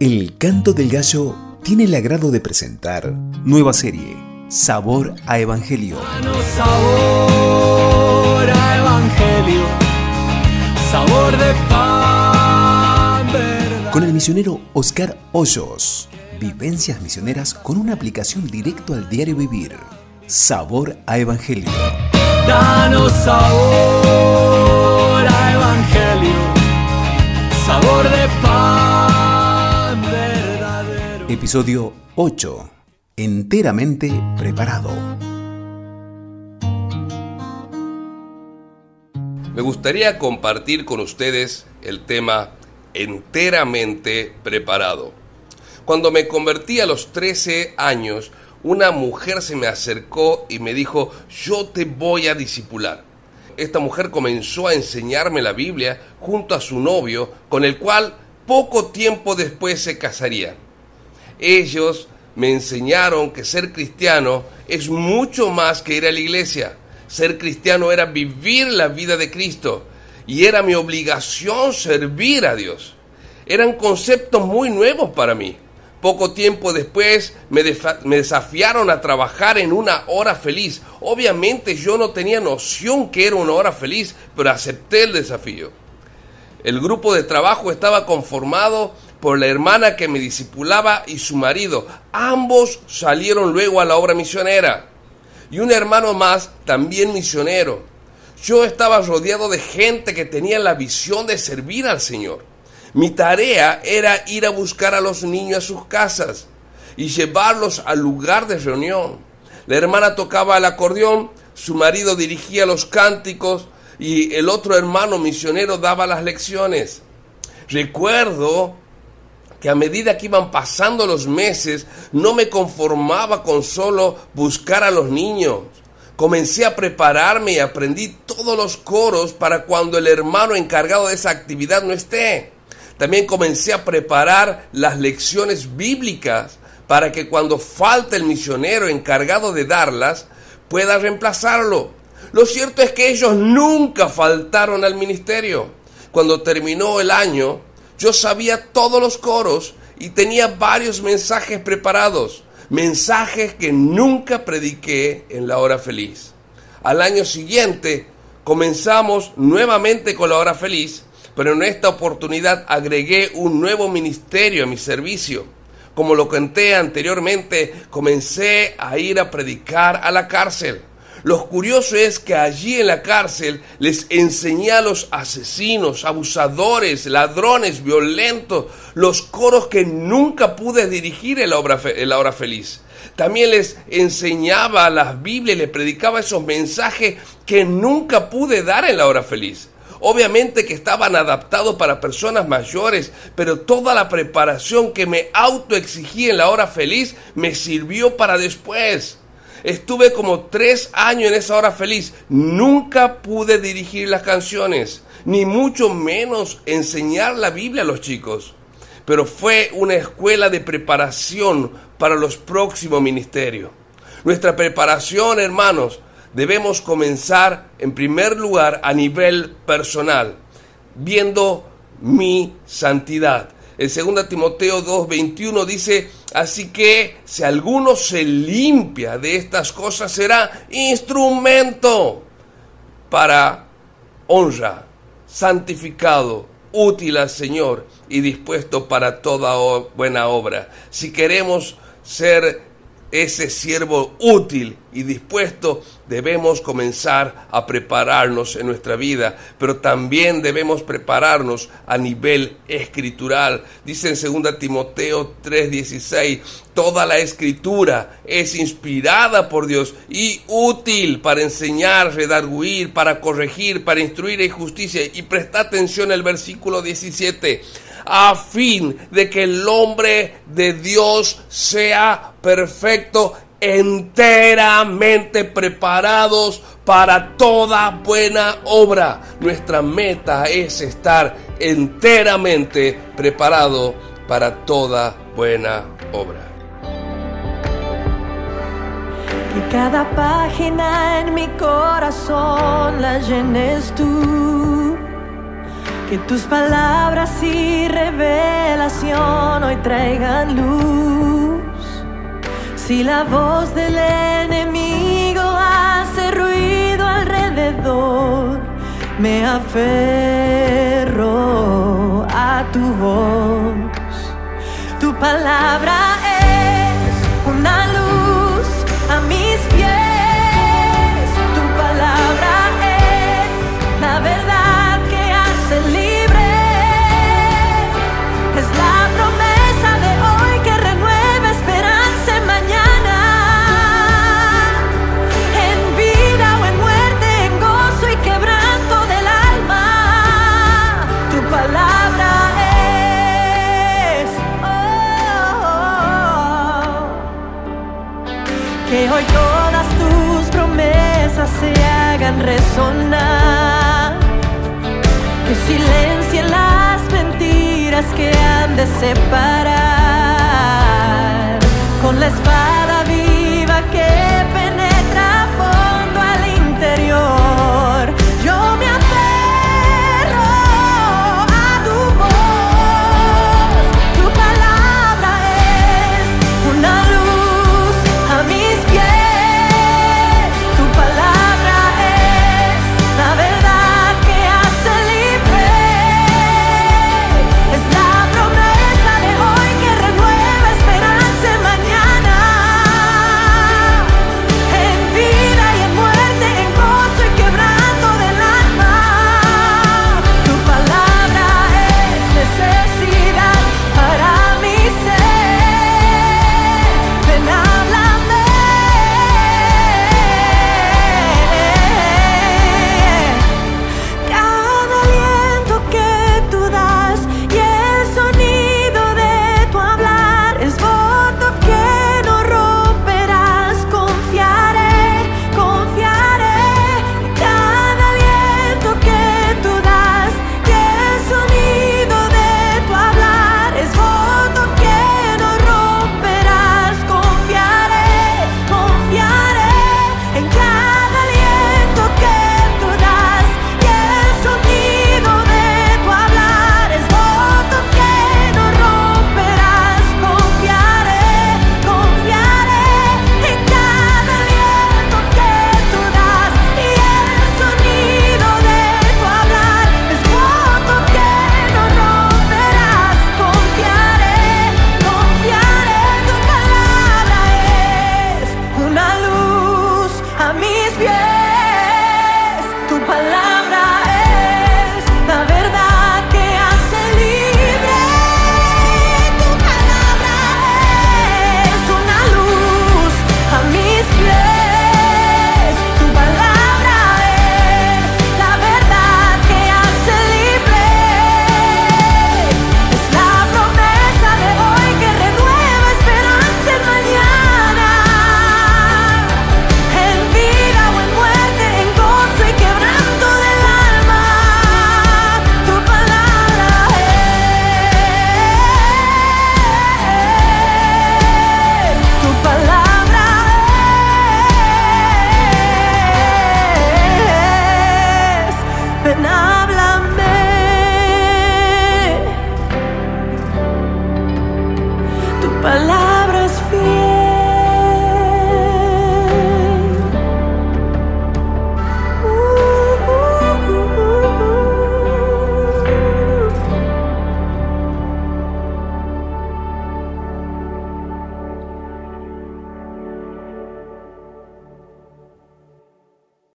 El Canto del Gallo tiene el agrado de presentar nueva serie, Sabor a Evangelio. Sabor a Evangelio, sabor de pan, verdad. Con el misionero Oscar Hoyos. Vivencias misioneras con una aplicación directo al diario vivir. Sabor a Evangelio. Danos sabor a Evangelio, sabor de pan. Episodio 8. Enteramente preparado. Me gustaría compartir con ustedes el tema enteramente preparado. Cuando me convertí a los 13 años, una mujer se me acercó y me dijo, yo te voy a disipular. Esta mujer comenzó a enseñarme la Biblia junto a su novio, con el cual poco tiempo después se casaría. Ellos me enseñaron que ser cristiano es mucho más que ir a la iglesia. Ser cristiano era vivir la vida de Cristo y era mi obligación servir a Dios. Eran conceptos muy nuevos para mí. Poco tiempo después me, desafiaron a trabajar en una hora feliz. Obviamente yo no tenía noción que era una hora feliz, pero acepté el desafío. El grupo de trabajo estaba conformado por la hermana que me discipulaba y su marido. Ambos salieron luego a la obra misionera. Y un hermano más, también misionero. Yo estaba rodeado de gente que tenía la visión de servir al Señor. Mi tarea era ir a buscar a los niños a sus casas y llevarlos al lugar de reunión. La hermana tocaba el acordeón, su marido dirigía los cánticos y el otro hermano misionero daba las lecciones. Recuerdo que a medida que iban pasando los meses, no me conformaba con solo buscar a los niños. Comencé a prepararme y aprendí todos los coros para cuando el hermano encargado de esa actividad no esté. También comencé a preparar las lecciones bíblicas para que cuando falte el misionero encargado de darlas, pueda reemplazarlo. Lo cierto es que ellos nunca faltaron al ministerio. Cuando terminó el año, yo sabía todos los coros y tenía varios mensajes preparados, mensajes que nunca prediqué en la hora feliz. Al año siguiente comenzamos nuevamente con la hora feliz pero en esta oportunidad agregué un nuevo ministerio a mi servicio. Como lo conté anteriormente, comencé a ir a predicar a la cárcel. Lo curioso es que allí en la cárcel les enseñé a los asesinos, abusadores, ladrones, violentos, los coros que nunca pude dirigir en la, obra, en la hora feliz. También les enseñaba las Biblias les predicaba esos mensajes que nunca pude dar en la hora feliz. Obviamente que estaban adaptados para personas mayores, pero toda la preparación que me autoexigí en la hora feliz me sirvió para después. Estuve como tres años en esa hora feliz. Nunca pude dirigir las canciones, ni mucho menos enseñar la Biblia a los chicos. Pero fue una escuela de preparación para los próximos ministerios. Nuestra preparación, hermanos, debemos comenzar en primer lugar a nivel personal, viendo mi santidad. En 2 Timoteo 2:21 dice, así que si alguno se limpia de estas cosas será instrumento para honra, santificado, útil al Señor y dispuesto para toda buena obra. Si queremos ser ese siervo útil y dispuesto, debemos comenzar a prepararnos en nuestra vida, pero también debemos prepararnos a nivel escritural. Dice en 2 Timoteo 3:16, toda la escritura es inspirada por Dios y útil para enseñar, redarguir, para corregir, para instruir en justicia. Y presta atención al versículo 17 a fin de que el hombre de Dios sea perfecto, enteramente preparados para toda buena obra. Nuestra meta es estar enteramente preparado para toda buena obra. Que cada página en mi corazón la llenes tú que tus palabras sí revelan desolación hoy traigan luz. Si la voz del enemigo hace ruido alrededor, me aferro hoy todas tus promesas se hagan resonar. Que silencien las mentiras que han de separar.